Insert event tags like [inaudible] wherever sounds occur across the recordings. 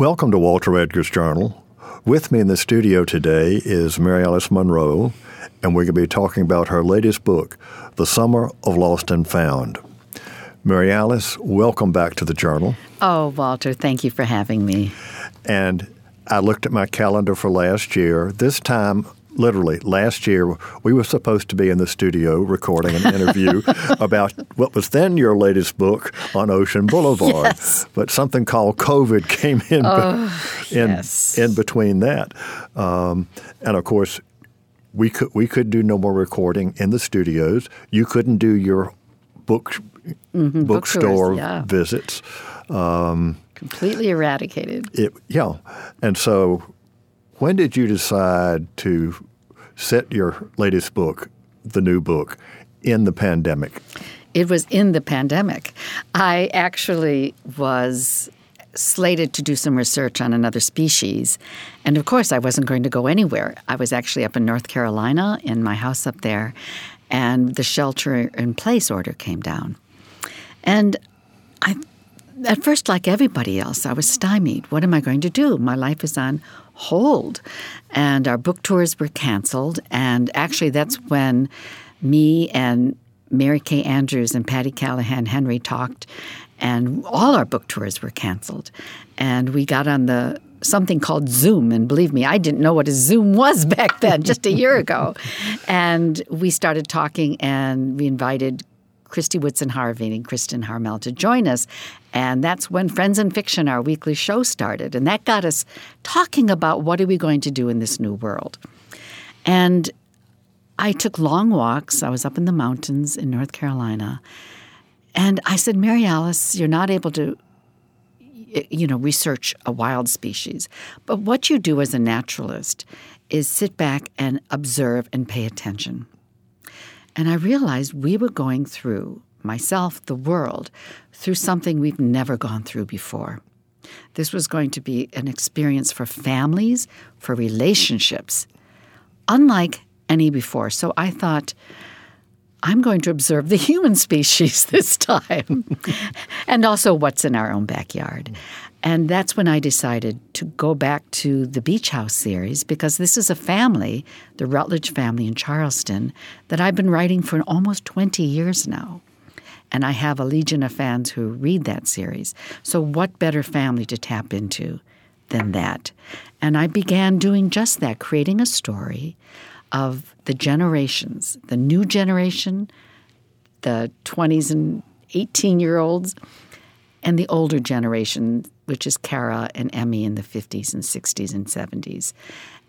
Welcome to Walter Edgar's Journal. With me in the studio today is Mary Alice Monroe, and we're going to be talking about her latest book, The Summer of Lost and Found. Mary Alice, welcome back to the Journal. Oh, Walter, thank you for having me. And I looked at my calendar for last year. This time, literally last year, we were supposed to be in the studio recording an interview [laughs] about what was then your latest book on Ocean Boulevard. Yes. But something called COVID came in Oh, in yes. in between that, um, and of course, we could we could do no more recording in the studios. You couldn't do your book Mm-hmm, book bookstore yeah. visits. Completely eradicated. It, yeah, and so when did you decide to set your latest book, the new book, in the pandemic? It was in the pandemic. I actually was slated to do some research on another species. And of course, I wasn't going to go anywhere. I was actually up in North Carolina in my house up there, and the shelter in place order came down. And I, at first, like everybody else, I was stymied. What am I going to do? My life is on hold. And our book tours were canceled. And actually, that's when me and Mary Kay Andrews and Patti Callahan Henry talked, and all our book tours were canceled. And we got on the something called Zoom, and believe me, I didn't know what a Zoom was [laughs] back then, just a year ago. And we started talking, and we invited Kristy Woodson Harvey and Kristin Harmel to join us. And that's when Friends in Fiction, our weekly show, started. And that got us talking about what are we going to do in this new world. And I took long walks. I was up in the mountains in North Carolina. And I said, Mary Alice, you're not able to you know, research a wild species. But what you do as a naturalist is sit back and observe and pay attention. And I realized we were going through, myself, the world, through something we've never gone through before. This was going to be an experience for families, for relationships, unlike any before. So I thought, I'm going to observe the [laughs] human species this time, [laughs] and also what's in our own backyard. And that's when I decided to go back to the Beach House series because this is a family, the Rutledge family in Charleston, that I've been writing for almost 20 years now. And I have a legion of fans who read that series. So, what better family to tap into than that? And I began doing just that, creating a story of the generations, the new generation, the 20s and 18 year olds, and the older generation, which is Cara and Emmy in the 50s and 60s and 70s,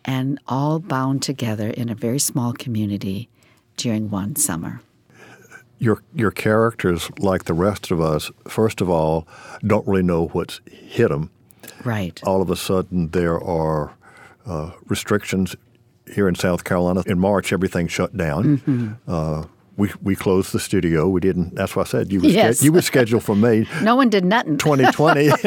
and all bound together in a very small community during one summer. Your your characters, like the rest of us, first of all, don't really know what's hit them. Right. All of a sudden, there are uh, restrictions here in South Carolina. In March, everything shut down. Mm-hmm. Uh, we we closed the studio. We didn't. That's why I said you were Yes. you were scheduled for May [laughs] No one did nothing. 2020. [laughs] [laughs]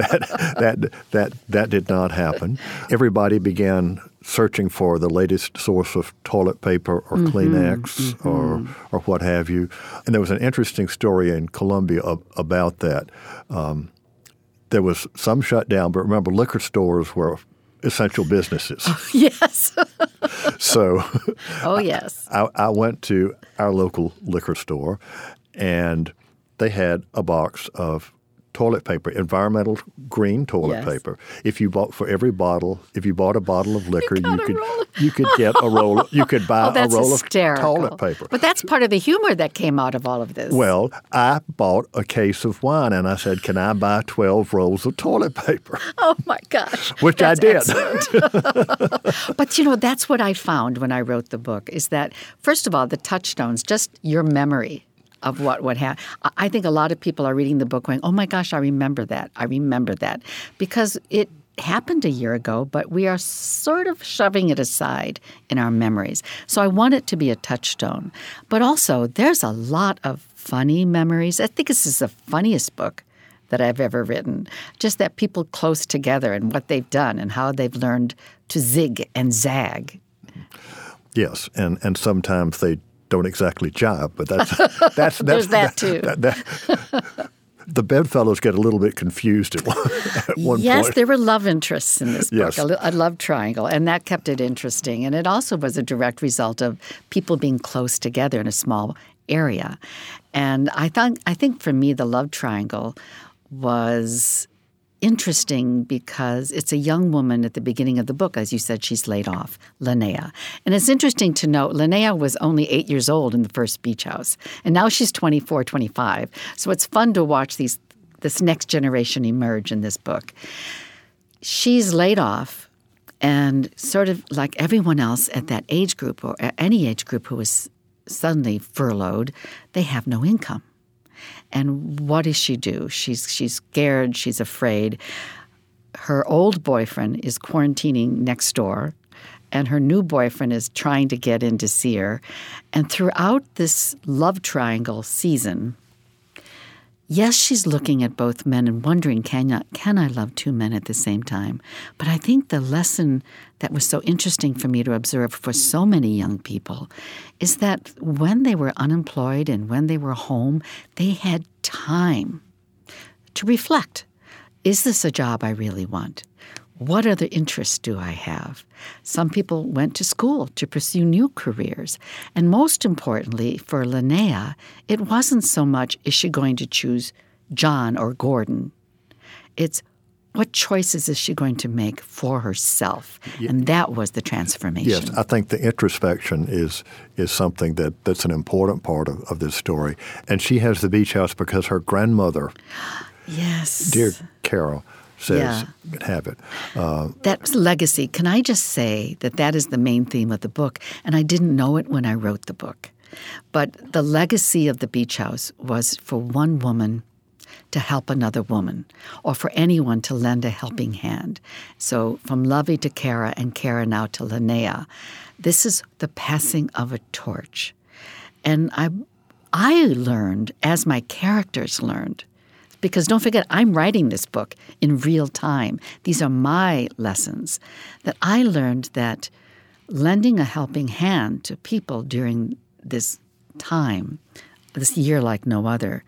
that that that that did not happen. Everybody began searching for the latest source of toilet paper or Kleenex or or what have you. And there was an interesting story in Columbia ab- about that. Um, there was some shutdown, but remember, liquor stores were essential businesses. [laughs] yes. so [laughs] Oh, yes. I, I went to our local liquor store, and they had a box of toilet paper, environmental green toilet Yes. paper. If you bought for every bottle, if you bought a bottle of [laughs] liquor, you, a could roll. you could get a roll. You could [laughs] buy Oh, a roll hysterical. of toilet paper. But that's part of the humor that came out of all of this. well, I bought a case of wine, and I said, "Can I buy twelve rolls of toilet paper?" [laughs] Oh my gosh. Which I did. but you know, that's what I found when I wrote the book is that first of all, the touchstones, just your memory of what would happen. I think a lot of people are reading the book going, "Oh my gosh, I remember that. I remember that." Because it happened a year ago, but we are sort of shoving it aside in our memories. So I want it to be a touchstone. But also, there's a lot of funny memories. I think this is the funniest book that I've ever written. Just that people close together and what they've done and how they've learned to zig and zag. Yes, and and sometimes they don't exactly jive, but that's [laughs] that's, that's There's that too. that- [laughs] the bedfellows get a little bit confused at one, at one yes, point. there were love interests in this book, Yes. a, a love triangle, and that kept it interesting. And it also was a direct result of people being close together in a small area. And I thought, I think for me, the love triangle was interesting because it's a young woman at the beginning of the book. As you said, she's laid off, Linnea. And it's interesting to note Linnea was only eight years old in the first beach house, and now she's 24, 25. So it's fun to watch these this next generation emerge in this book. She's laid off, and sort of like everyone else at that age group or any age group who is suddenly furloughed, they have no income. And what does she do? She's she's scared, she's afraid. Her old boyfriend is quarantining next door, and her new boyfriend is trying to get in to see her. And throughout this love triangle season, yes, she's looking at both men and wondering, can I, can I love two men at the same time? But I think the lesson that was so interesting for me to observe for so many young people is that when they were unemployed and when they were home, they had time to reflect. Is this a job I really want? What other interests do I have? Some people went to school to pursue new careers. And most importantly, for Linnea, it wasn't so much is she going to choose John or Gordon? It's what choices is she going to make for herself? And that was the transformation. Yes, I think the introspection is is something that, that's an important part of, of this story. And she has the beach house because her grandmother, [gasps] yes. dear Carol, says, Yeah. have it. Uh, That's legacy. Can I just say that that is the main theme of the book? And I didn't know it when I wrote the book. But the legacy of the beach house was for one woman to help another woman, or for anyone to lend a helping hand. So from Lovey to Cara, and Cara now to Linnea, this is the passing of a torch. And I, I learned as my characters learned because don't forget, I'm writing this book in real time. These are my lessons that I learned that lending a helping hand to people during this time, this year like no other,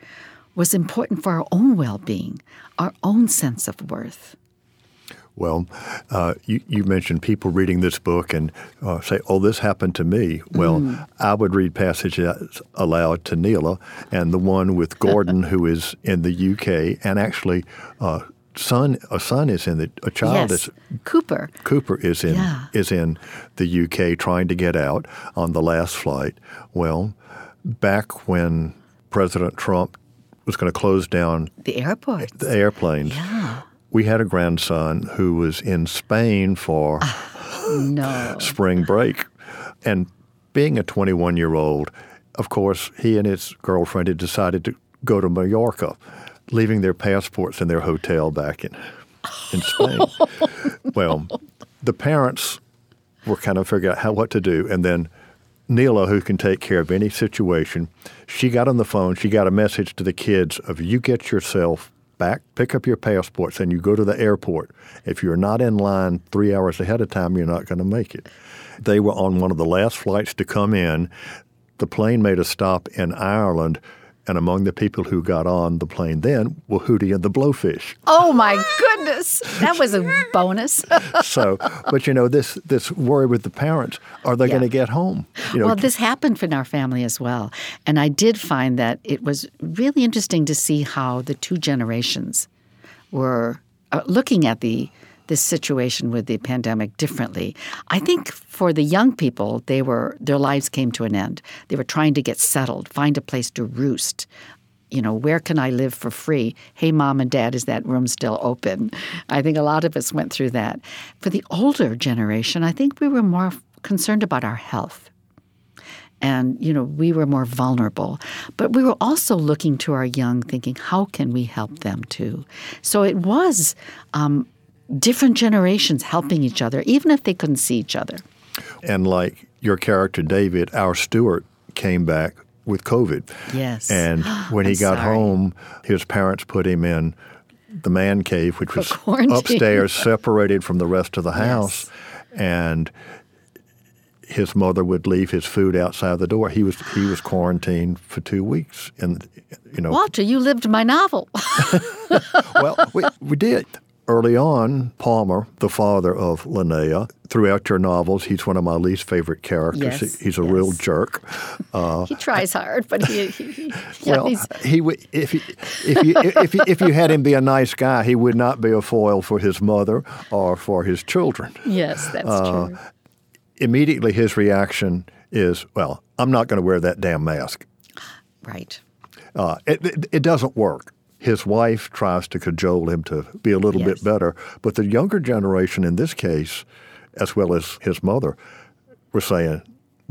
was important for our own well being, our own sense of worth. Well, uh, you, you mentioned people reading this book and uh, say, "Oh, this happened to me." Well, I would read passages aloud to Neela, and the one with Gordon, [laughs] who is in the UK, and actually, uh, son a son is in the a child yes, is Cooper. Cooper is in Yeah. is in the UK trying to get out on the last flight. Well, back when President Trump was going to close down The airport. the airplanes, Yeah. We had a grandson who was in Spain for ah, No. [laughs] spring break. And being a 21 year old, of course, he and his girlfriend had decided to go to Mallorca, leaving their passports in their hotel back in, in [laughs] Spain. well, the parents were kind of figuring out how what to do. And then Neela, who can take care of any situation, she got on the phone. She got a message to the kids of you get yourself back, pick up your passports, and you go to the airport. If you're not in line three hours ahead of time, you're not going to make it. They were on one of the last flights to come in. The plane made a stop in Ireland, and among the people who got on the plane then were Hootie and the Blowfish. Oh my goodness. That was a bonus. [laughs] So, but you know, this this worry with the parents: are they Yeah. going to get home? You know, well, this happened in our family as well. And I did find that it was really interesting to see how the two generations were uh, looking at the this situation with the pandemic differently. I think for the young people, they were their lives came to an end. They were trying to get settled, find a place to roost. You know, where can I live for free? Hey, mom and dad, is that room still open? I think a lot of us went through that. For the older generation, I think we were more concerned about our health and you know we were more vulnerable but we were also looking to our young thinking how can we help them too so it was um, different generations helping each other even if they couldn't see each other and like your character David, our Stewart came back with COVID. Yes. And [gasps] when he got sorry. home, his parents put him in the man cave, which was upstairs, [laughs] separated from the rest of the house. And his mother would leave his food outside the door. He was he was [gasps] quarantined for two weeks, and you know. Walter, you lived my novel. [laughs] [laughs] well, we we did. Early on, Palmer, the father of Linnea, throughout your novels, he's one of my least favorite characters. Yes, he's a yes. real jerk. Uh, [laughs] he tries hard, but he, he, [laughs] yeah, well, he's, he would if he, if you if you, if you had him be a nice guy, he would not be a foil for his mother or for his children. yes, that's Uh, true. Immediately, his reaction is, "Well, I'm not going to wear that damn mask." Right. Uh, it, it, it doesn't work. His wife tries to cajole him to be a little Yes. bit better, but the younger generation in this case, as well as his mother, were saying,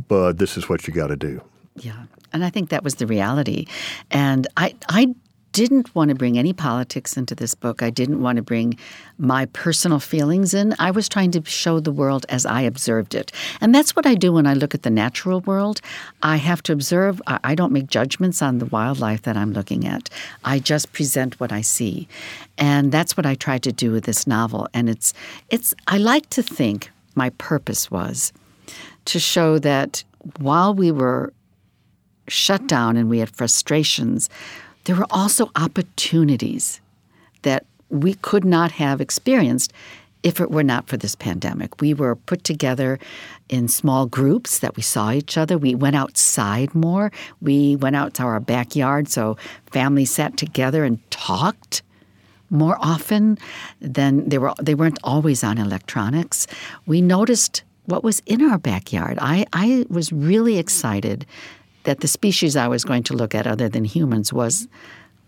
"Bud, this is what you got to do." Yeah. And I think that was the reality. And I, I didn't want to bring any politics into this book. I didn't want to bring my personal feelings in. I was trying to show the world as I observed it. And that's what I do when I look at the natural world. I have to observe, I don't make judgments on the wildlife that I'm looking at. I just present what I see. And that's what I tried to do with this novel. And it's, it's I like to think my purpose was to show that while we were shut down and we had frustrations, there were also opportunities that we could not have experienced if it were not for this pandemic. We were put together in small groups that we saw each other. We went outside more. We went out to our backyard so families sat together and talked more often than they were they weren't always on electronics. We noticed what was in our backyard. I, I was really excited that the species I was going to look at other than humans was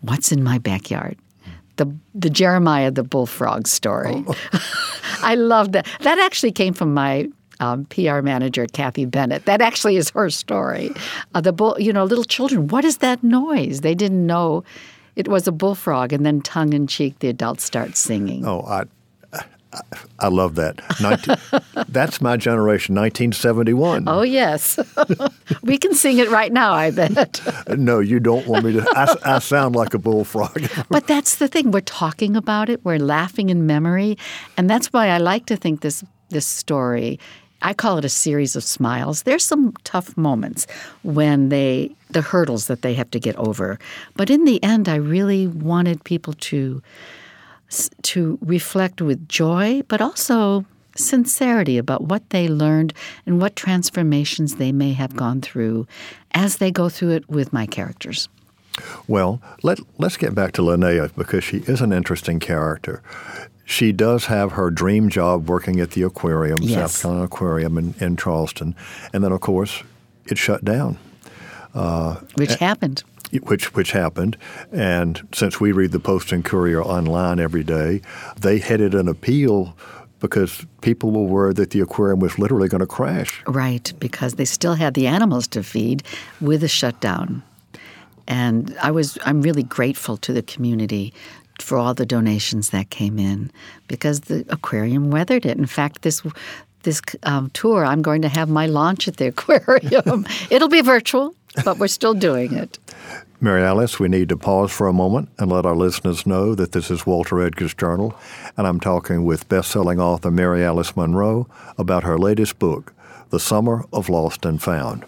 what's in my backyard. The the Jeremiah the bullfrog story. [laughs] I love that. That actually came from my um, PR manager, Kathy Bennett. That actually is her story. Uh, the bull, you know, little children. What is that noise? They didn't know it was a bullfrog, and then tongue in cheek, the adults start singing. Oh, I, I, love that. 19, [laughs] that's my generation, 1971. Oh yes, [laughs] we can sing it right now. I bet. [laughs] No, you don't want me to. I, I sound like a bullfrog. But that's the thing. We're talking about it. We're laughing in memory, and that's why I like to think this this story. I call it a series of smiles. There's some tough moments when they the hurdles that they have to get over, but in the end, I really wanted people to to reflect with joy, but also sincerity about what they learned and what transformations they may have gone through as they go through it with my characters. Well, let, let's get back to Linnea because she is an interesting character. She does have her dream job working at the aquarium, Yes. South Carolina Aquarium in, in Charleston. And then, of course, it shut down. Uh, Which happened. Which which happened. And since we read the Post and Courier online every day, they headed an appeal because people were worried that the aquarium was literally going to crash. Right, because they still had the animals to feed with a shutdown. And I was I'm really grateful to the community for all the donations that came in because the aquarium weathered it. In fact, this this um, tour, I'm going to have my launch at the [laughs] aquarium. It'll be virtual, but we're still doing it. Mary Alice, we need to pause for a moment and let our listeners know that this is Walter Edgar's Journal, and I'm talking with best-selling author Mary Alice Monroe about her latest book, The Summer of Lost and Found.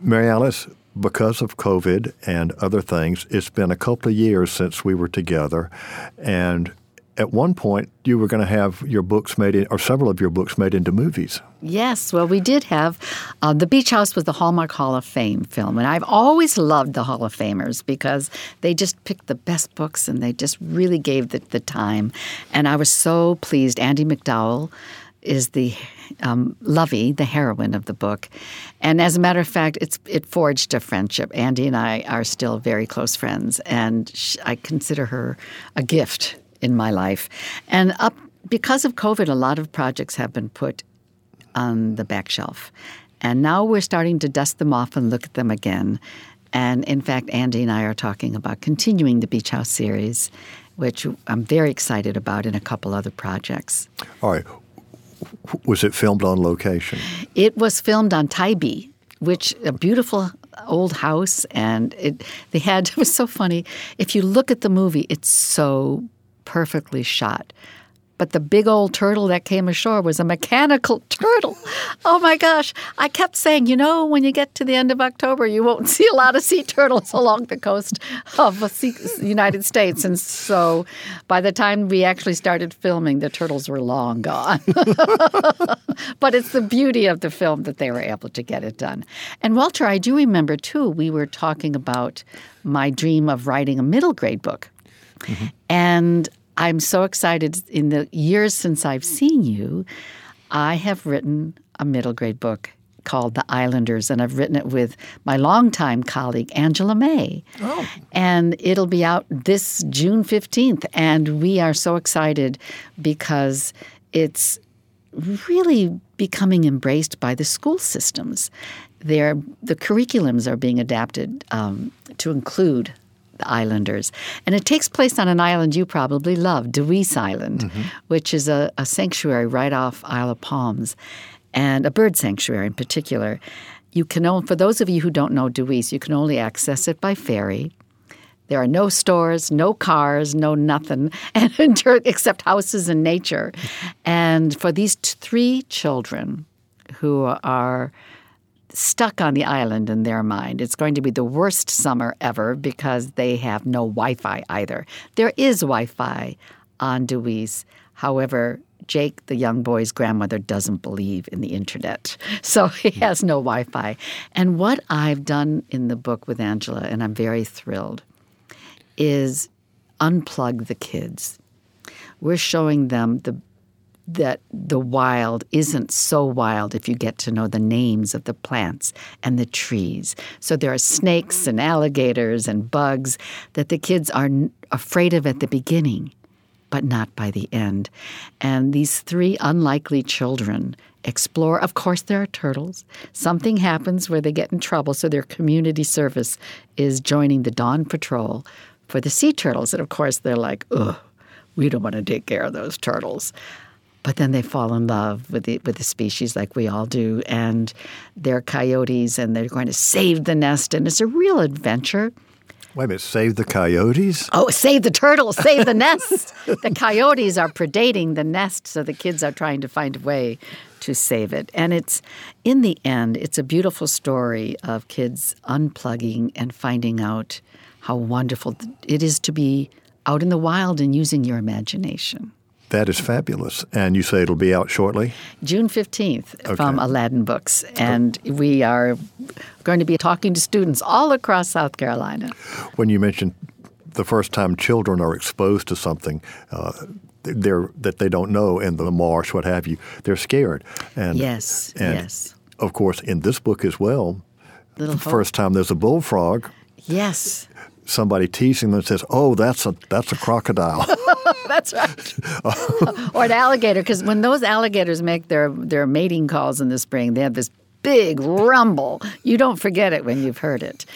Mary Alice, because of COVID and other things, it's been a couple of years since we were together, and at one point you were going to have your books made, in, or several of your books made into movies. Yes, well, we did have uh, The Beach House was the Hallmark Hall of Fame film. And I've always loved the Hall of Famers because they just picked the best books and they just really gave the, the time. And I was so pleased. Andie MacDowell is the um, Lovey, the heroine of the book. And as a matter of fact, it's it forged a friendship. Andie and I are still very close friends, and I consider her a gift in my life. And up because of COVID, a lot of projects have been put on the back shelf. And now we're starting to dust them off and look at them again. And in fact, Andie and I are talking about continuing the Beach House series, which I'm very excited about in a couple other projects. All right. Was it filmed on location? It was filmed on Tybee, which a beautiful old house, and it they had [laughs] it was so funny. If you look at the movie, it's so perfectly shot. but the big old turtle that came ashore was a mechanical [laughs] turtle. Oh my gosh. I kept saying, you know, when you get to the end of October, you won't [laughs] see a lot of sea turtles along the coast of the United States. And so by the time we actually started filming, the turtles were long gone. [laughs] but it's the beauty of the film that they were able to get it done. And Walter, I do remember too, we were talking about my dream of writing a middle grade book. Mm-hmm. And I'm so excited. In the years since I've seen you, I have written a middle grade book called The Islanders, and I've written it with my longtime colleague, Angela May. Oh. And it'll be out this June 15th. And we are so excited because it's really becoming embraced by the school systems. They're, the curriculums are being adapted um, to include islanders. And it takes place on an island you probably love, Dewees Island, mm-hmm. which is a, a sanctuary right off Isle of Palms, and a bird sanctuary in particular. You can only, for those of you who don't know Deweese, you can only access it by ferry. There are no stores, no cars, no nothing, [laughs] and except houses and nature. [laughs] And for these t- three children who are stuck on the island in their mind. It's going to be the worst summer ever because they have no Wi Fi either. There is Wi Fi on Dewees. However, Jake, the young boy's grandmother, doesn't believe in the internet. [laughs] So he hmm. has no Wi Fi. And what I've done in the book with Angela, and I'm very thrilled, is unplug the kids. We're showing them the that the wild isn't so wild if you get to know the names of the plants and the trees. So there are snakes and alligators and bugs that the kids are afraid of at the beginning, but not by the end. And these three unlikely children explore. Of course, there are turtles. Something happens where they get in trouble, so their community service is joining the Dawn Patrol for the sea turtles. And of course, they're like, ugh, we don't want to take care of those turtles but then they fall in love with the with the species like we all do and they're coyotes and they're going to save the nest and it's a real adventure Wait a minute, save the coyotes? Oh, save the turtles, save the nest. [laughs] the coyotes are predating the nest, so the kids are trying to find a way to save it. And it's, in the end, it's a beautiful story of kids unplugging and finding out how wonderful it is to be out in the wild and using your imagination. That is fabulous. And you say it'll be out shortly? June 15th okay. from Aladdin Books. And we are going to be talking to students all across South Carolina. When you mentioned the first time children are exposed to something, uh, they're, that they don't know in the marsh, what have you, they're scared. And, yes, and yes. Of course, in this book as well, Little the first time there's a bullfrog. Yes somebody teasing them says, "Oh, that's a that's a crocodile." [laughs] that's right. [laughs] or an alligator, because when those alligators make their their mating calls in the spring, they have this big rumble. You don't forget it when you've heard it.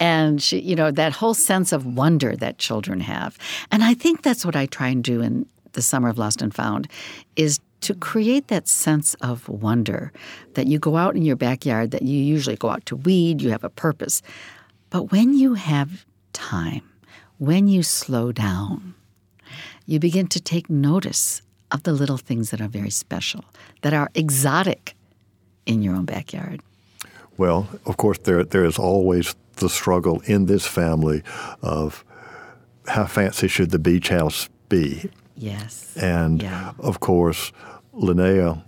And she, you know, that whole sense of wonder that children have. And I think that's what I try and do in the summer of Lost and Found is to create that sense of wonder that you go out in your backyard that you usually go out to weed, you have a purpose. But when you have time, when you slow down, you begin to take notice of the little things that are very special, that are exotic in your own backyard. Well, of course, there there is always the struggle in this family of how fancy should the beach house be. Yes. And yeah. of course, Linnea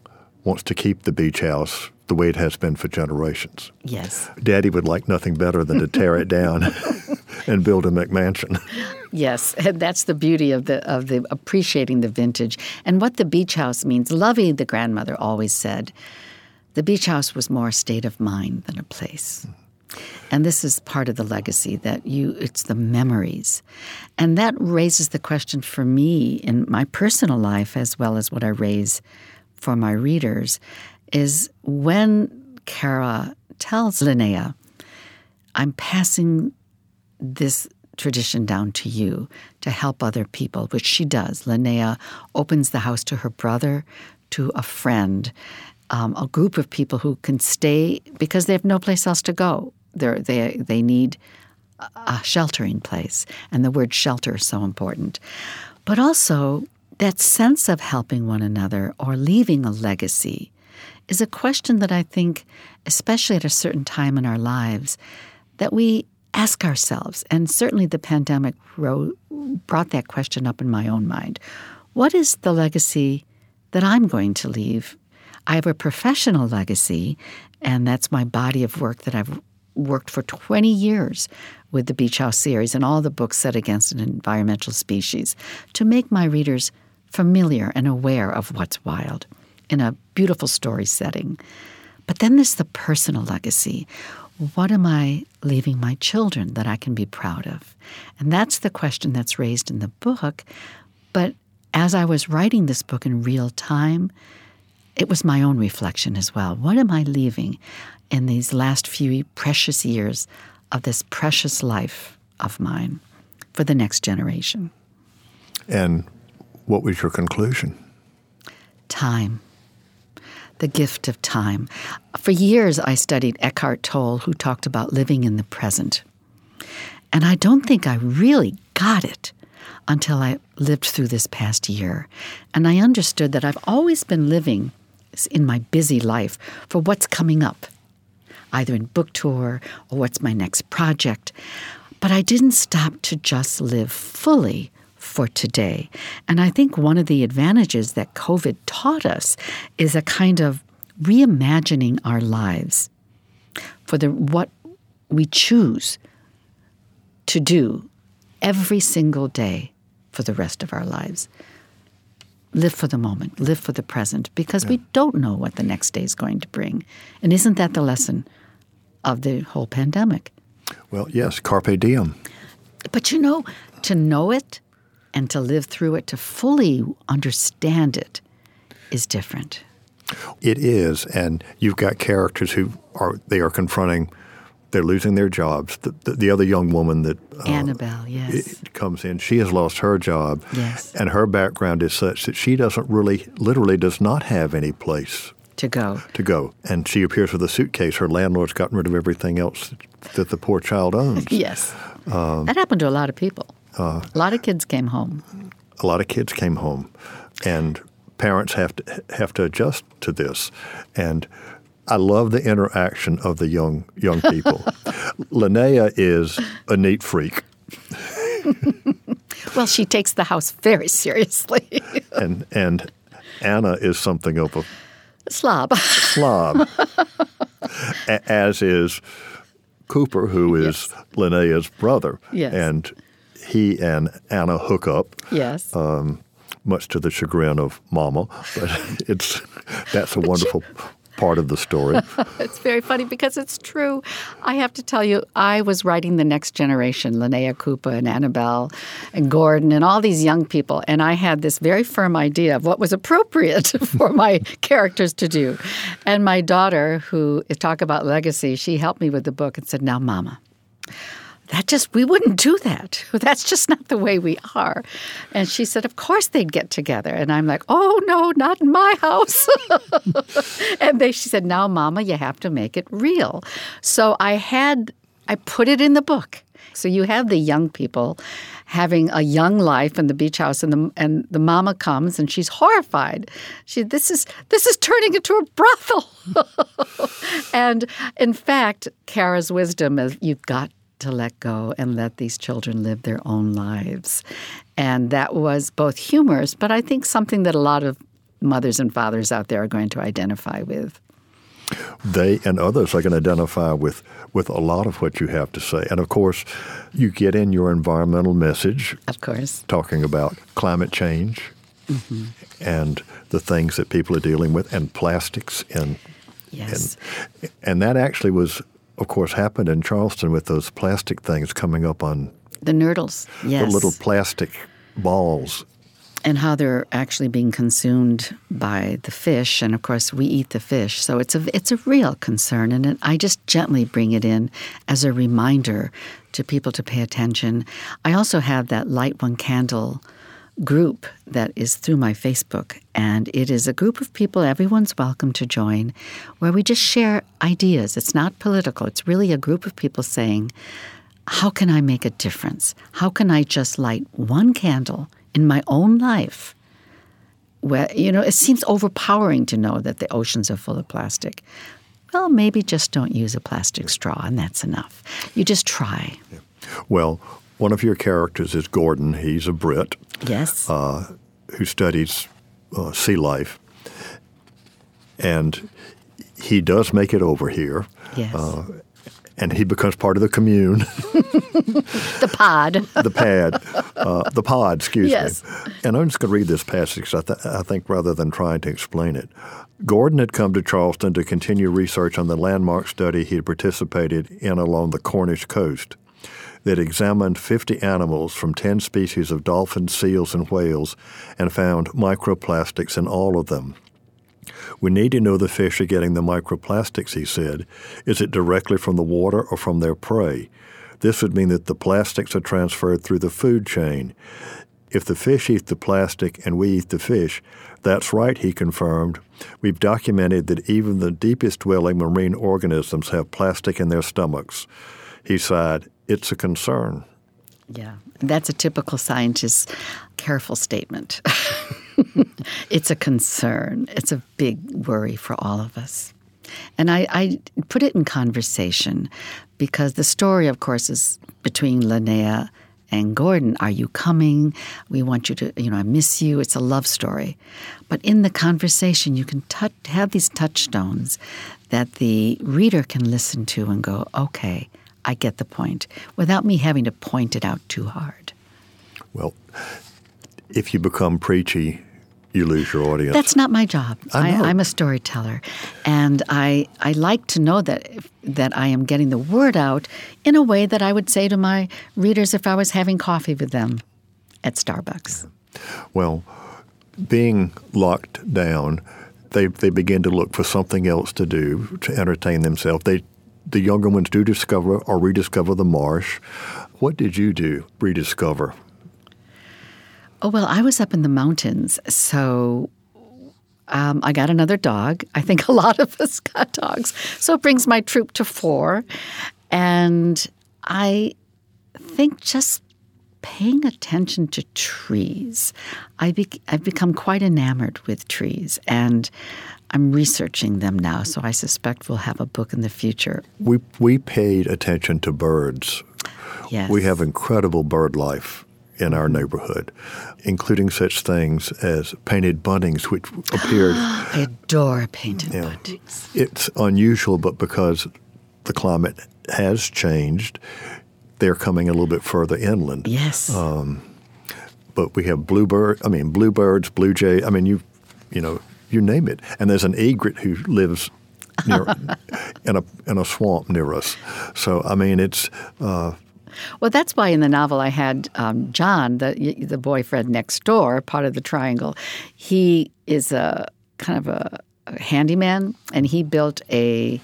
wants to keep the beach house the way it has been for generations. Yes. Daddy would like nothing better than to tear it down [laughs] and build a McMansion. [laughs] Yes, and that's the beauty of the of the appreciating the vintage and what the beach house means. Lovey, the grandmother, always said, the beach house was more a state of mind than a place. And this is part of the legacy that you it's the memories. And that raises the question for me in my personal life as well as what I raise for my readers is when Cara tells Linnea, I'm passing this tradition down to you to help other people, which she does. Linnea opens the house to her brother, to a friend, um, a group of people who can stay because they have no place else to go. They're, they they need a sheltering place, and the word shelter is so important. But also, that sense of helping one another or leaving a legacy is a question that I think, especially at a certain time in our lives, that we ask ourselves. And certainly the pandemic brought that question up in my own mind. What is the legacy that I'm going to leave? I have a professional legacy, and that's my body of work that I've worked for 20 years with the Beach House series and all the books set against an environmental species to make my readers familiar and aware of what's wild in a beautiful story setting. But then there's the personal legacy. What am I leaving my children that I can be proud of? And that's the question that's raised in the book. But as I was writing this book in real time, it was my own reflection as well. What am I leaving in these last few precious years of this precious life of mine for the next generation? And what was your conclusion? Time. The gift of time. For years, I studied Eckhart Tolle, who talked about living in the present. And I don't think I really got it until I lived through this past year. And I understood that I've always been living in my busy life for what's coming up, either in book tour or what's my next project. But I didn't stop to just live fully for today. And I think one of the advantages that COVID taught us is a kind of reimagining our lives for the what we choose to do every single day for the rest of our lives. Live for the moment, live for the present, because yeah. we don't know what the next day is going to bring. And isn't that the lesson of the whole pandemic? Well, yes, carpe diem. But you know, to know it and to live through it, to fully understand it, is different. It is, and you've got characters who are they are confronting. They're losing their jobs. The, the, the other young woman that uh, Annabelle, yes, comes in. She has lost her job, yes, and her background is such that she doesn't really, literally, does not have any place to go. To go, and she appears with a suitcase. Her landlord's gotten rid of everything else that the poor child owns. [laughs] yes, um, that happened to a lot of people. Uh, a lot of kids came home. A lot of kids came home, and parents have to have to adjust to this. And I love the interaction of the young young people. [laughs] Linnea is a neat freak. [laughs] well, she takes the house very seriously. [laughs] and and Anna is something of a slob. Slob. as is Cooper, who is yes. Linnea's brother. Yes. And he and Anna hook up. Yes. Um, much to the chagrin of Mama, but [laughs] it's that's a wonderful part of the story. [laughs] it's very funny because it's true. I have to tell you, I was writing the next generation, Linnea Cooper and Annabelle and Gordon and all these young people, and I had this very firm idea of what was appropriate [laughs] for my characters to do. And my daughter, who talk about legacy, she helped me with the book and said, "Now, Mama." That just we wouldn't do that. [laughs] That's just not the way we are. And she said of course they'd get together. And i'm like oh no not in my house. [laughs] And they she said now mama you have to make it real. So i had i put it in the book. So you have the young people having a young life in the beach house and the and the mama comes and she's horrified. She this is this is turning into a brothel. [laughs] and in fact, Cara's wisdom is you've got to let go and let these children live their own lives. And that was both humorous, but I think something that a lot of mothers and fathers out there are going to identify with. They and others are going to identify with, with a lot of what you have to say. And of course, you get in your environmental message. Of course. Talking about climate change mm-hmm. and the things that people are dealing with and plastics and Yes. And, and that actually was of course, happened in Charleston with those plastic things coming up on the nurdles. Yes, the little plastic balls. And how they're actually being consumed by the fish, and of course we eat the fish, so it's a it's a real concern. And I just gently bring it in as a reminder to people to pay attention. I also have that light one candle group that is through my Facebook, and it is a group of people, everyone's welcome to join, where we just share ideas. It's not political, it's really a group of people saying, How can I make a difference? How can I just light one candle in my own life well, you know, it seems overpowering to know that the oceans are full of plastic. Well, maybe just don't use a plastic straw, and that's enough. You just try. Well, one of your characters is Gordon. He's a Brit. Yes. Uh, who studies uh, sea life. And he does make it over here. Yes. Uh, and he becomes part of the commune. the pod. [laughs] the pad. Uh, the pod, excuse yes. me. And I'm just going to read this passage, I, th- I think, rather than trying to explain it. Gordon had come to Charleston to continue research on the landmark study he had participated in along the Cornish coast that examined 50 animals from 10 species of dolphins, seals, and whales and found microplastics in all of them. We need to know the fish are getting the microplastics, he said. Is it directly from the water or from their prey? This would mean that the plastics are transferred through the food chain. If the fish eat the plastic and we eat the fish, that's right, he confirmed. We've documented that even the deepest dwelling marine organisms have plastic in their stomachs. He sighed, It's a concern. Yeah, that's a typical scientist's careful statement. [laughs] it's a concern. It's a big worry for all of us. And I, I, put it in conversation because the story, of course, is between Linnea and Gordon. Are you coming? We want you to, you know, I miss you. It's a love story. But in the conversation, you can touch, have these touchstones that the reader can listen to and go, okay, I get the point, without me having to point it out too hard. Well, if you become preachy, you lose your audience. That's not my job. I am a storyteller, and I I like to know that that I am getting the word out in a way that I would say to my readers if I was having coffee with them at Starbucks. Well, being locked down, they they begin to look for something else to do to entertain themselves. They the younger ones do discover or rediscover the marsh. What did you do, rediscover? Oh, well, I was up in the mountains, so um, I got another dog. I think a [laughs] lot of us got dogs. So it brings my troop to four. And I think just paying attention to trees, I be- I've become quite enamored with trees. And I'm researching them now, so I suspect we'll have a book in the future. We, we paid attention to birds. Yes. We have incredible bird life in our neighborhood, including such things as painted buntings, which appeared. [gasps] I adore painted yeah, buntings. It's unusual, but because the climate has changed, they're coming a little bit further inland. Yes. Um, but we have bluebird. I mean, bluebirds, blue jay. I mean, you, you know, you name it. And there's an egret who lives near [laughs] in a in a swamp near us. So I mean, it's. Uh, well, that's why in the novel I had um, John, the the boyfriend next door, part of the triangle. He is a kind of a, a handyman, and he built a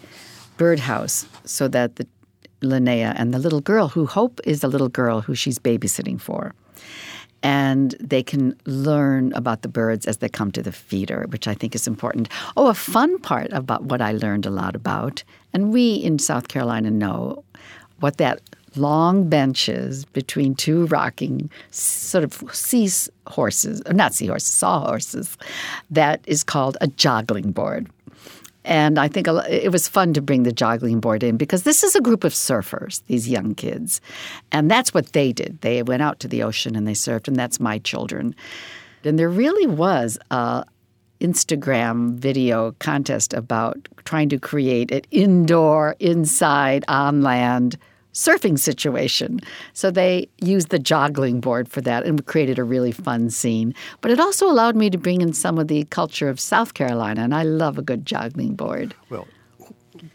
birdhouse so that the Linnea and the little girl, who Hope is the little girl who she's babysitting for, and they can learn about the birds as they come to the feeder, which I think is important. Oh, a fun part about what I learned a lot about, and we in South Carolina know what that long benches between two rocking sort of sea horses, not sea horses, sawhorses, that is called a joggling board. And I think it was fun to bring the joggling board in because this is a group of surfers, these young kids. And that's what they did. They went out to the ocean and they surfed, and that's my children. And there really was a Instagram video contest about trying to create an indoor, inside, on land surfing situation. So they used the joggling board for that and created a really fun scene. But it also allowed me to bring in some of the culture of South Carolina, and I love a good joggling board. Well,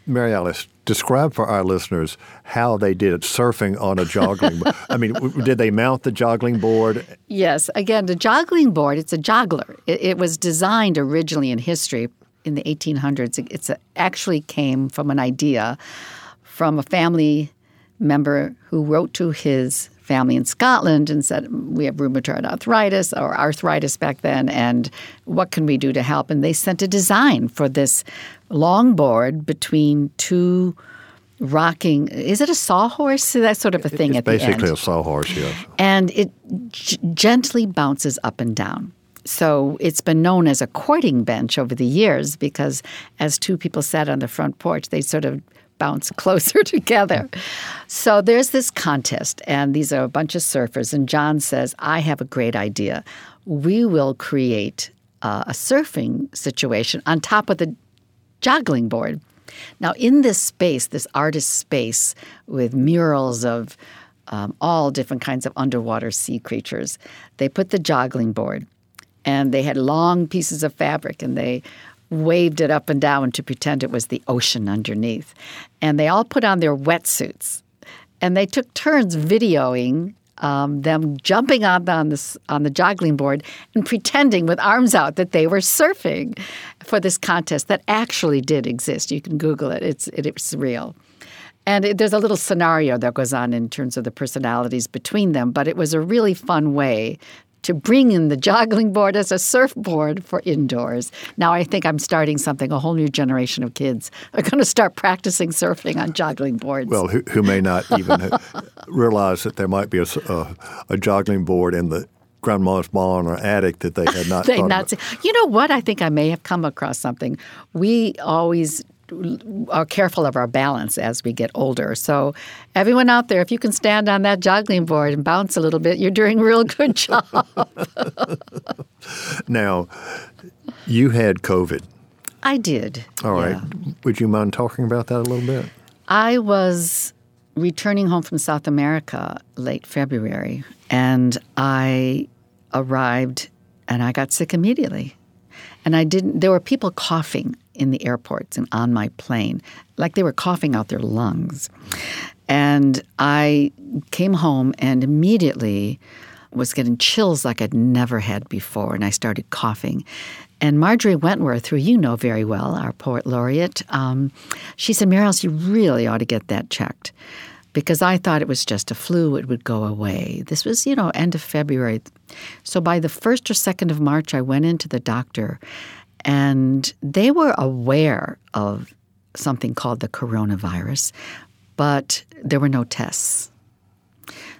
Mary Alice, describe for our listeners how they did it surfing on a joggling board. I mean, did they mount the joggling board? Yes. Again, the joggling board, it's a joggler. It, it was designed originally in history in the 1800s. It actually came from an idea from a family member who wrote to his family in Scotland and said, We have rheumatoid arthritis or arthritis back then, and what can we do to help? And they sent a design for this longboard between two rocking is it a sawhorse? That sort of a thing it's at basically the end. basically a sawhorse yes. And it g- gently bounces up and down. So it's been known as a courting bench over the years because as two people sat on the front porch, they sort of bounce [laughs] closer together. So there's this contest, and these are a bunch of surfers. And John says, I have a great idea. We will create uh, a surfing situation on top of the joggling board. Now, in this space, this artist space with murals of um, all different kinds of underwater sea creatures, they put the joggling board and they had long pieces of fabric and they waved it up and down to pretend it was the ocean underneath. And they all put on their wetsuits and they took turns videoing um, them jumping on on the on the joggling board and pretending with arms out that they were surfing for this contest that actually did exist. You can Google it; it's it, it's real. And it, there's a little scenario that goes on in terms of the personalities between them, but it was a really fun way to bring in the joggling board as a surfboard for indoors. Now I think I'm starting something. A whole new generation of kids are going to start practicing surfing on joggling boards. Well, who, who may not even [laughs] realize that there might be a, a, a joggling board in the grandma's barn or attic that they had not. [laughs] they not. Seen. You know what? I think I may have come across something. We always are careful of our balance as we get older. So, everyone out there, if you can stand on that joggling board and bounce a little bit, you're doing a real good [laughs] job. [laughs] now, you had COVID. I did. All right. Yeah. Would you mind talking about that a little bit? I was returning home from South America late February, and I arrived and I got sick immediately. And I didn't, there were people coughing in the airports and on my plane, like they were coughing out their lungs. And I came home and immediately was getting chills like I'd never had before, and I started coughing. And Marjorie Wentworth, who you know very well, our poet laureate, um, she said, Mary Alice, you really ought to get that checked. Because I thought it was just a flu, it would go away. This was, you know, end of February. So by the 1st or 2nd of March, I went into the doctor and they were aware of something called the coronavirus, but there were no tests.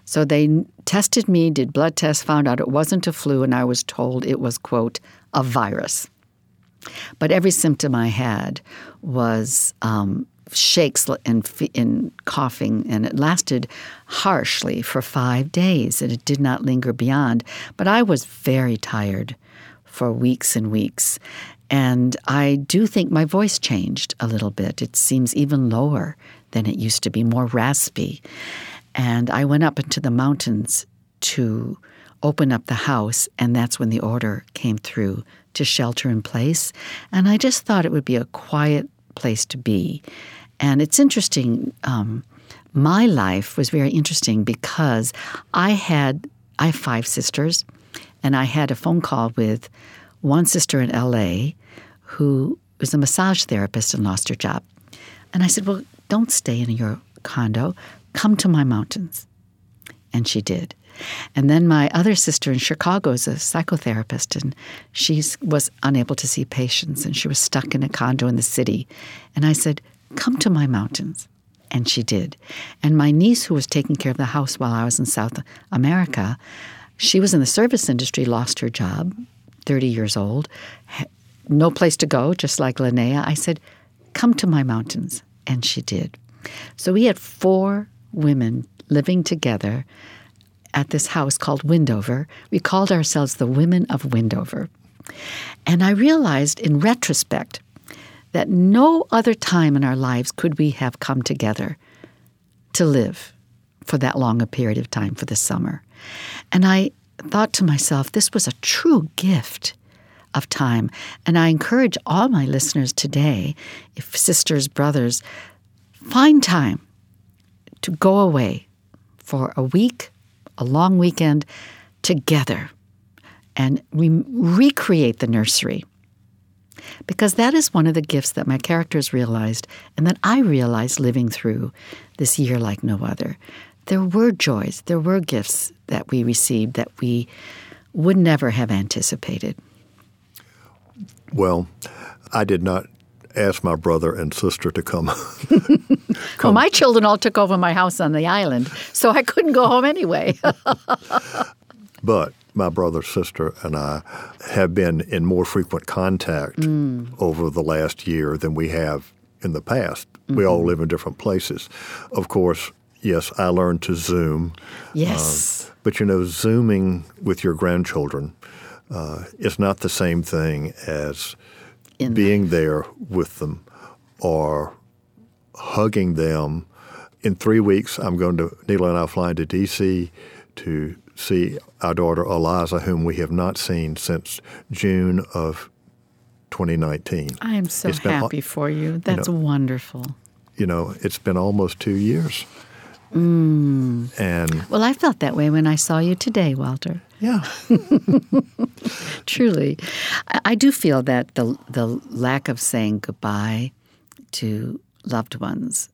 So they tested me, did blood tests, found out it wasn't a flu, and I was told it was, quote, a virus. But every symptom I had was um, shakes and, and coughing, and it lasted harshly for five days, and it did not linger beyond. But I was very tired for weeks and weeks. And I do think my voice changed a little bit. It seems even lower than it used to be, more raspy. And I went up into the mountains to open up the house, and that's when the order came through to shelter in place. And I just thought it would be a quiet place to be. And it's interesting. Um, my life was very interesting because I had I have five sisters, and I had a phone call with one sister in LA who was a massage therapist and lost her job. And I said, Well, don't stay in your condo, come to my mountains. And she did. And then my other sister in Chicago is a psychotherapist, and she was unable to see patients, and she was stuck in a condo in the city. And I said, Come to my mountains. And she did. And my niece, who was taking care of the house while I was in South America, she was in the service industry, lost her job, 30 years old, no place to go, just like Linnea. I said, Come to my mountains. And she did. So we had four women living together at this house called Windover. We called ourselves the Women of Windover. And I realized in retrospect that no other time in our lives could we have come together to live for that long a period of time for the summer. And I thought to myself, this was a true gift of time. And I encourage all my listeners today, if sisters, brothers, find time to go away for a week, a long weekend together and re- recreate the nursery. Because that is one of the gifts that my characters realized and that I realized living through this year like no other. There were joys, there were gifts that we received that we would never have anticipated. Well, I did not ask my brother and sister to come. come. [laughs] Well, my children all took over my house on the island, so I couldn't go home anyway. [laughs] but my brother, sister, and I have been in more frequent contact mm. over the last year than we have in the past. Mm-hmm. We all live in different places. Of course, yes, I learned to Zoom. Yes. Uh, but you know, Zooming with your grandchildren uh, is not the same thing as in being there with them or hugging them. In three weeks, I'm going to, Neela and I are flying to D.C. to see our daughter Eliza, whom we have not seen since June of 2019. I am so happy been, for you. That's you know, wonderful. You know, it's been almost two years. Mm. And well, I felt that way when I saw you today, Walter. Yeah. [laughs] Truly, I do feel that the the lack of saying goodbye to loved ones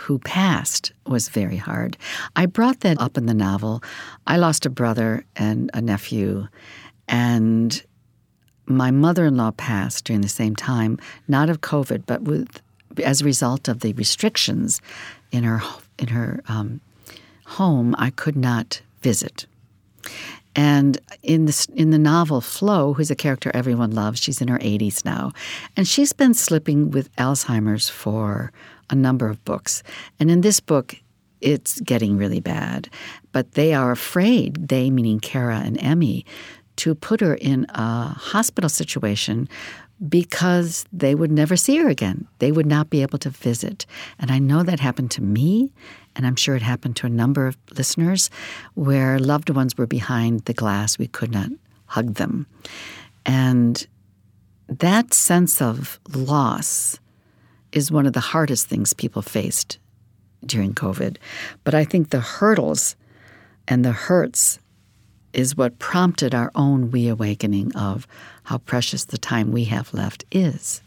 who passed was very hard. I brought that up in the novel. I lost a brother and a nephew, and my mother-in-law passed during the same time, not of COVID, but with as a result of the restrictions in her in her um, home. I could not visit. And in the in the novel, Flo, who's a character everyone loves, she's in her 80s now, and she's been slipping with Alzheimer's for a number of books. And in this book, it's getting really bad. But they are afraid, they meaning Cara and Emmi, to put her in a hospital situation because they would never see her again. They would not be able to visit. And I know that happened to me, and I'm sure it happened to a number of listeners where loved ones were behind the glass. We could not hug them. And that sense of loss is one of the hardest things people faced during COVID. But I think the hurdles and the hurts is what prompted our own reawakening of how precious the time we have left is.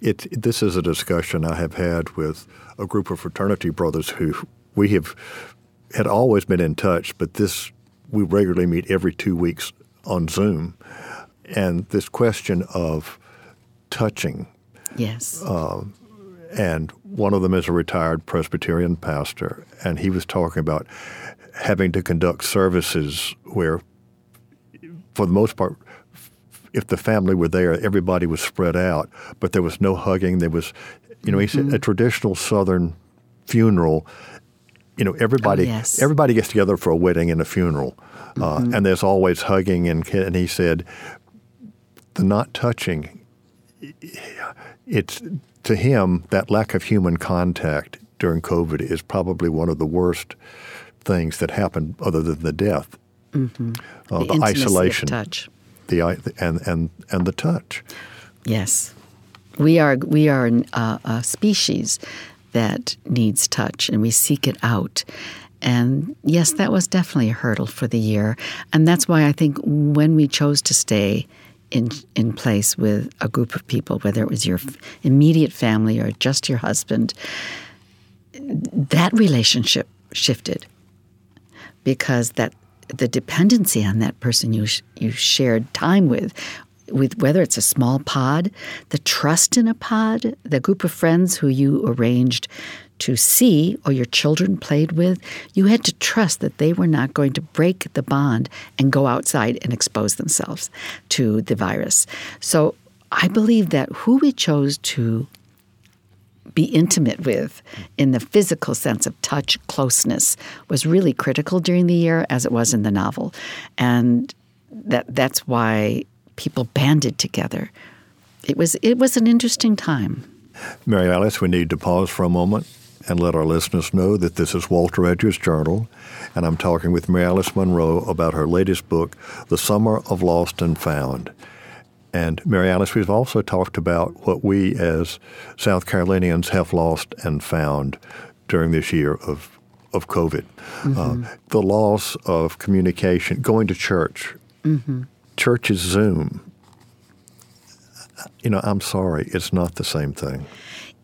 It, this is a discussion I have had with a group of fraternity brothers who we have had always been in touch, but this we regularly meet every two weeks on Zoom. And this question of touching Yes. Uh, and one of them is a retired Presbyterian pastor, and he was talking about having to conduct services where, for the most part, if the family were there, everybody was spread out, but there was no hugging. There was, you know, he said mm-hmm. a traditional Southern funeral. You know, everybody oh, yes. everybody gets together for a wedding and a funeral, uh, mm-hmm. and there's always hugging. And, and he said, the not touching it's to him that lack of human contact during COVID is probably one of the worst things that happened, other than the death, mm-hmm. uh, the, the isolation, touch, the and and and the touch. Yes, we are we are a, a species that needs touch, and we seek it out. And yes, that was definitely a hurdle for the year, and that's why I think when we chose to stay in in place with a group of people, whether it was your immediate family or just your husband, that relationship shifted because that the dependency on that person you you shared time with with whether it's a small pod, the trust in a pod, the group of friends who you arranged to see or your children played with, you had to trust that they were not going to break the bond and go outside and expose themselves to the virus. So I believe that who we chose to be intimate with in the physical sense of touch, closeness, was really critical during the year, as it was in the novel. And that that's why people banded together. It was it was an interesting time. Mary Alice, we need to pause for a moment and let our listeners know that this is Walter Edgar's Journal, and I'm talking with Mary Alice Monroe about her latest book, The Summer of Lost and Found. And Mary Alice, we've also talked about what we as South Carolinians have lost and found during this year of of COVID. Mm-hmm. Uh, the loss of communication, going to church, mm-hmm. church is Zoom. You know, I'm sorry, it's not the same thing.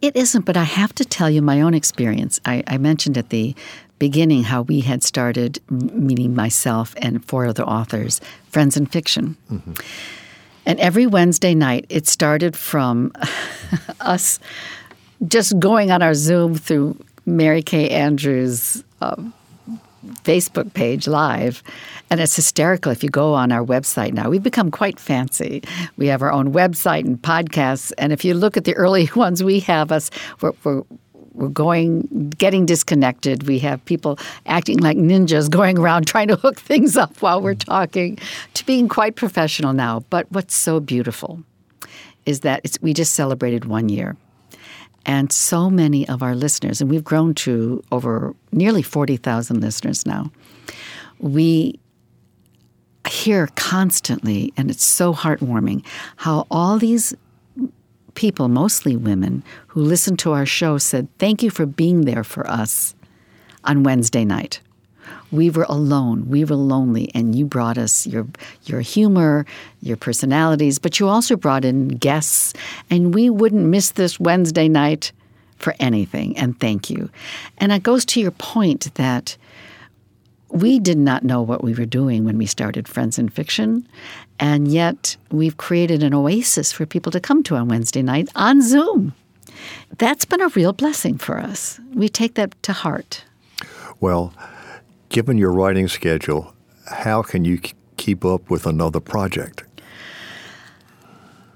It isn't, but I have to tell you my own experience. I, I mentioned at the beginning how we had started meeting myself and four other authors, Friends in Fiction. Mm-hmm. And every Wednesday night, it started from [laughs] us just going on our Zoom through Mary Kay Andrews' um, Facebook page live. And it's hysterical if you go on our website now. We've become quite fancy. We have our own website and podcasts. And if you look at the early [laughs] ones we have us, we're, we're we're going getting disconnected. We have people acting like ninjas going around [laughs] trying to hook things up while we're talking to being quite professional now. But what's so beautiful is that we just celebrated one year. And so many of our listeners, and we've grown to over nearly 40,000 listeners now, we hear constantly, and it's so heartwarming, how all these people, mostly women, who listened to our show said, Thank you for being there for us on Wednesday night we were alone, we were lonely, and you brought us your your humor, your personalities, but you also brought in guests, and we wouldn't miss this Wednesday night for anything. And thank you. And it goes to your point that we did not know what we were doing when we started Friends in Fiction, and yet we've created an oasis for people to come to on Wednesday night on Zoom. That's been a real blessing for us. We take that to heart. Well, given your writing schedule, how can you keep up with another project?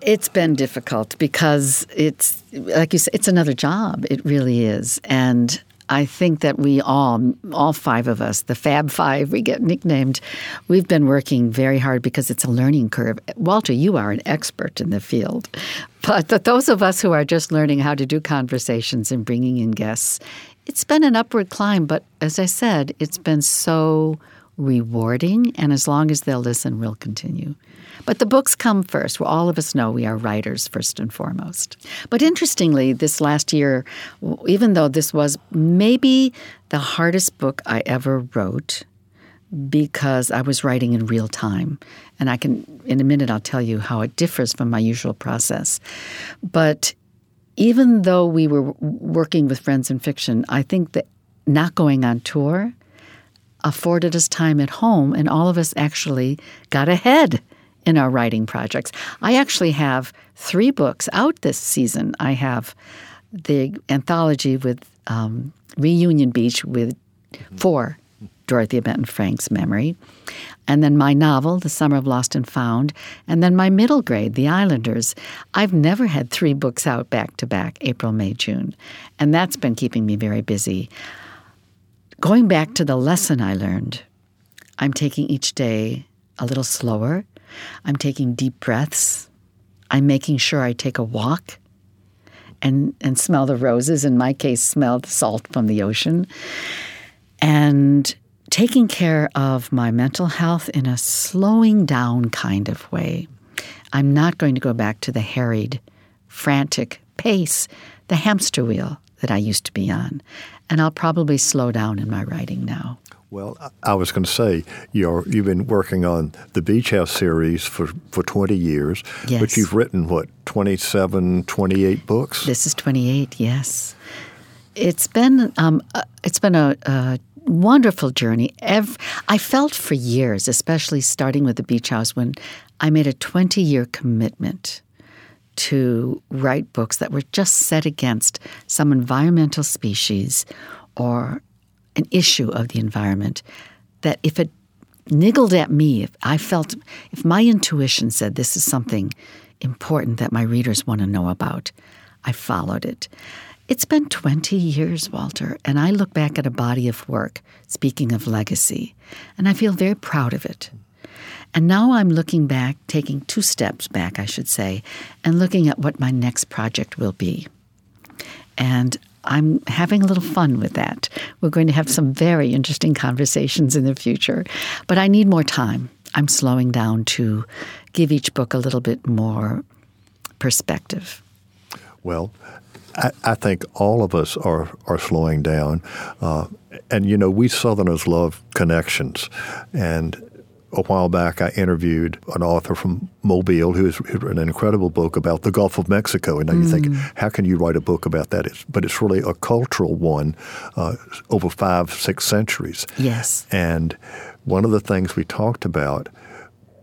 It's been difficult because it's like you said, it's another job. It really is, and I think that we all, all five of us, the Fab Five, we get nicknamed, we've been working very hard because it's a learning curve. Walter, you are an expert in the field. But those of us who are just learning how to do conversations and bringing in guests, it's been an upward climb, but as I said, it's been so rewarding. And as long as they'll listen, we'll continue. But the books come first. Well, all of us know we are writers first and foremost. But interestingly, this last year, even though this was maybe the hardest book I ever wrote, because I was writing in real time. And I can, in a minute, I'll tell you how it differs from my usual process. But even though we were working with Friends in Fiction, I think that not going on tour afforded us time at home, and all of us actually got ahead in our writing projects. I actually have three books out this season. I have the anthology with um, Reunion Beach with four Dorothea Benton Frank's memory and then my novel, The Summer of Lost and Found, and then my middle grade, The Islanders. I've never had three books out back to back, April, May, June, and that's been keeping me very busy. Going back to the lesson I learned, I'm taking each day a little slower. I'm taking deep breaths. I'm making sure I take a walk and, and smell the roses, in my case, smell the salt from the ocean. And taking care of my mental health in a slowing down kind of way. I'm not going to go back to the harried, frantic pace, the hamster wheel that I used to be on. And I'll probably slow down in my writing now. Well, I was going to say you're you've been working on the Beach House series for, for 20 years, yes. but you've written what 27, 28 books. This is 28. Yes, it's been um, uh, it's been a, a wonderful journey. I felt for years, especially starting with the beach house, when I made a 20 year commitment to write books that were just set against some environmental species or an issue of the environment, that if it niggled at me, if I felt, if my intuition said this is something important that my readers want to know about, I followed it. It's been 20 years, Walter, and I look back at a body of work, speaking of legacy, and I feel very proud of it. And now I'm looking back, taking two steps back, I should say, and looking at what my next project will be. And I'm having a little fun with that. We're going to have some very interesting conversations in the future, but I need more time. I'm slowing down to give each book a little bit more perspective. Well, I, I, think all of us are are slowing down, uh, and you know we Southerners love connections, and. A while back, I interviewed an author from Mobile who's written an incredible book about the Gulf of Mexico. And now mm. you think, mm. how can you write a book about that? It's, but it's really a cultural one uh, over five, six centuries. Yes. And one of the things we talked about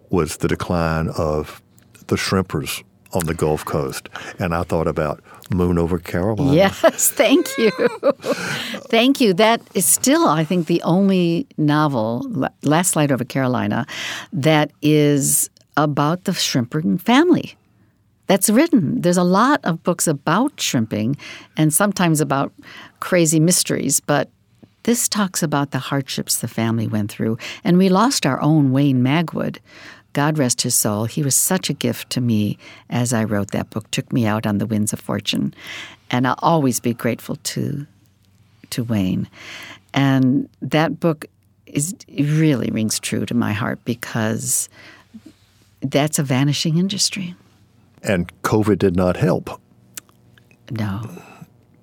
was the decline of the shrimpers on the Gulf Coast. And I thought about Moon over Carolina. Yes, [laughs] thank you. [laughs] thank you. That is still, I think, the only novel, Last Light over Carolina, that is about the shrimping family. That's written. There's a lot of books about shrimping and sometimes about crazy mysteries, but this talks about the hardships the family went through. And we lost our own Wayne Magwood. God rest his soul. He was such a gift to me as I wrote that book, took me out on the winds of fortune. And I'll always be grateful to to Wayne. And that book is really rings true to my heart because that's a vanishing industry. And COVID did not help. No.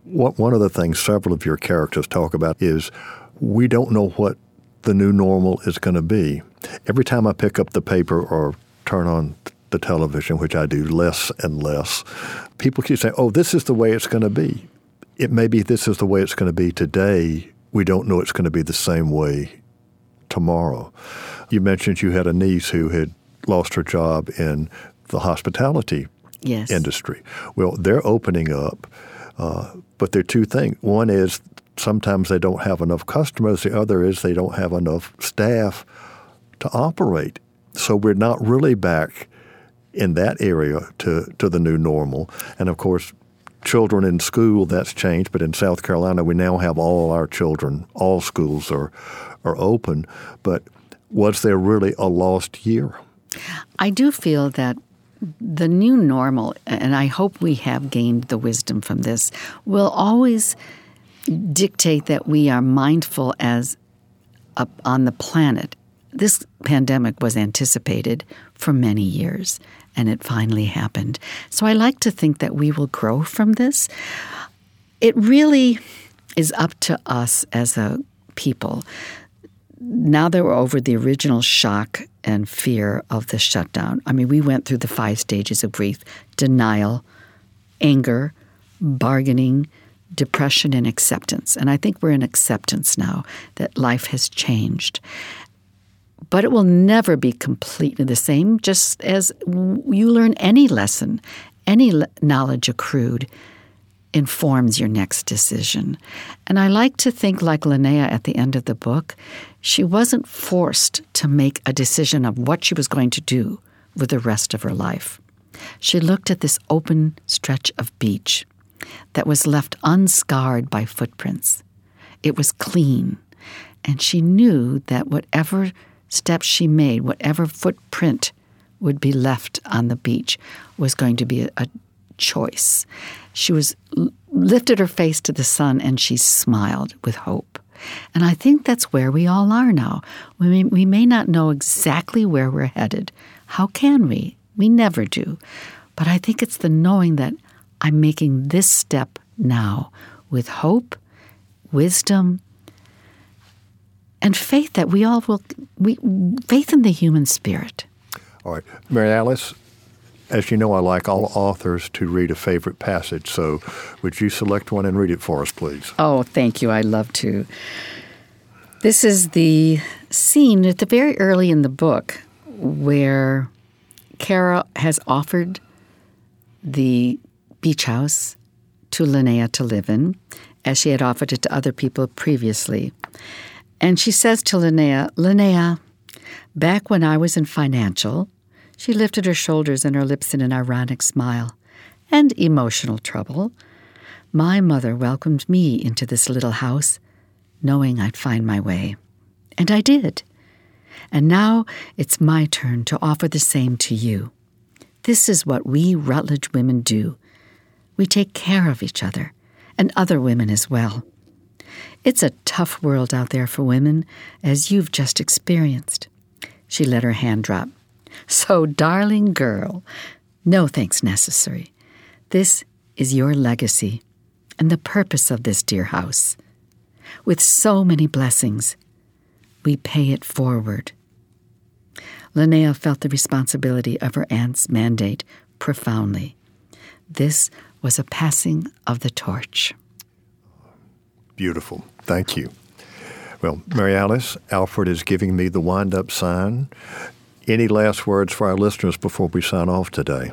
What, one of the things several of your characters talk about is we don't know what the new normal is going to be. Every time I pick up the paper or turn on the television, which I do less and less, people keep saying, oh, this is the way it's going to be. It may be this is the way it's going to be today. We don't know it's going to be the same way tomorrow. You mentioned you had a niece who had lost her job in the hospitality yes. industry. Well, they're opening up uh, but there are two things. One is sometimes they don't have enough customers. The other is they don't have enough staff to operate. So we're not really back in that area to, to the new normal. And of course, children in school, that's changed. But in South Carolina, we now have all our children, all schools are, are open. But was there really a lost year? I do feel that the new normal, and I hope we have gained the wisdom from this, will always dictate that we are mindful as up on the planet. This pandemic was anticipated for many years, and it finally happened. So I like to think that we will grow from this. It really is up to us as a people. Now that we're over the original shock and fear of the shutdown. I mean, we went through the five stages of grief denial, anger, bargaining, depression, and acceptance. And I think we're in acceptance now that life has changed. But it will never be completely the same, just as you learn any lesson, any knowledge accrued informs your next decision. And I like to think like Linnea at the end of the book. She wasn't forced to make a decision of what she was going to do with the rest of her life. She looked at this open stretch of beach that was left unscarred by footprints. It was clean, and she knew that whatever steps she made, whatever footprint would be left on the beach, was going to be a, a choice. She was lifted her face to the sun and she smiled with hope. And I think that's where we all are now. We may, we may not know exactly where we're headed. How can we? We never do. But I think it's the knowing that I'm making this step now with hope, wisdom, and faith that we all will, we, faith in the human spirit. All right. Mary Alice, as you know, I like all authors to read a favorite passage. So, would you select one and read it for us, please? Oh, thank you. I'd love to. This is the scene at the very early in the book where Cara has offered the beach house to Linnea to live in, as she had offered it to other people previously. And she says to Linnea, Linnea, back when I was in financial, she lifted her shoulders and her lips in an ironic smile. And emotional trouble. My mother welcomed me into this little house, knowing I'd find my way. And I did. And now it's my turn to offer the same to you. This is what we Rutledge women do. We take care of each other, and other women as well. It's a tough world out there for women, as you've just experienced. She let her hand drop. So, darling girl, no thanks necessary. This is your legacy and the purpose of this dear house. With so many blessings, we pay it forward. Linnea felt the responsibility of her aunt's mandate profoundly. This was a passing of the torch. Beautiful. Thank you. Well, Mary Alice, Alfred is giving me the wind up sign. Any last words for our listeners before we sign off today?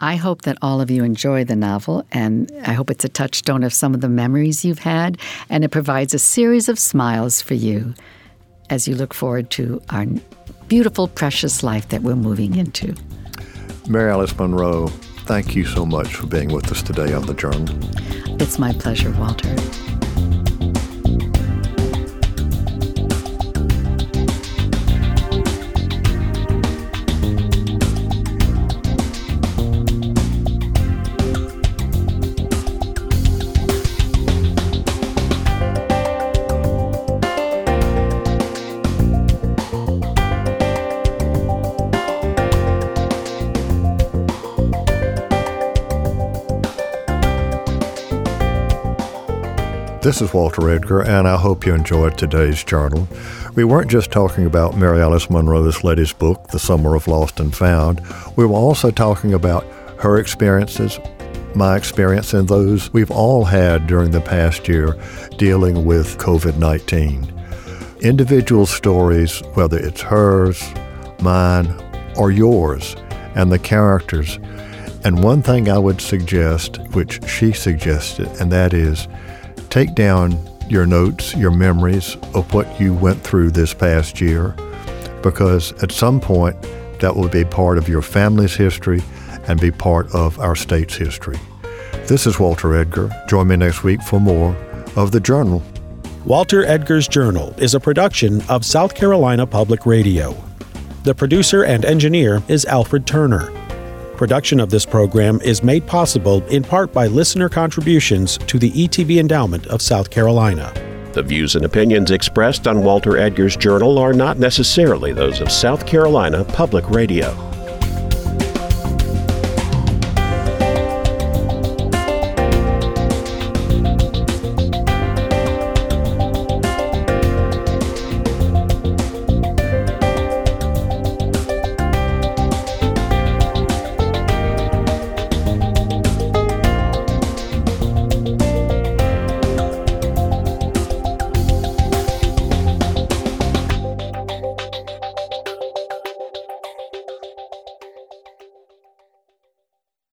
I hope that all of you enjoy the novel, and I hope it's a touchstone of some of the memories you've had, and it provides a series of smiles for you as you look forward to our beautiful, precious life that we're moving into. Mary Alice Monroe, thank you so much for being with us today on the Journal. It's my pleasure, Walter. This is Walter Edgar, and I hope you enjoyed today's journal. We weren't just talking about Mary Alice Monroe's latest book, The Summer of Lost and Found. We were also talking about her experiences, my experience, and those we've all had during the past year dealing with COVID 19. Individual stories, whether it's hers, mine, or yours, and the characters. And one thing I would suggest, which she suggested, and that is Take down your notes, your memories of what you went through this past year, because at some point that will be part of your family's history and be part of our state's history. This is Walter Edgar. Join me next week for more of The Journal. Walter Edgar's Journal is a production of South Carolina Public Radio. The producer and engineer is Alfred Turner. Production of this program is made possible in part by listener contributions to the ETV Endowment of South Carolina. The views and opinions expressed on Walter Edgar's journal are not necessarily those of South Carolina Public Radio.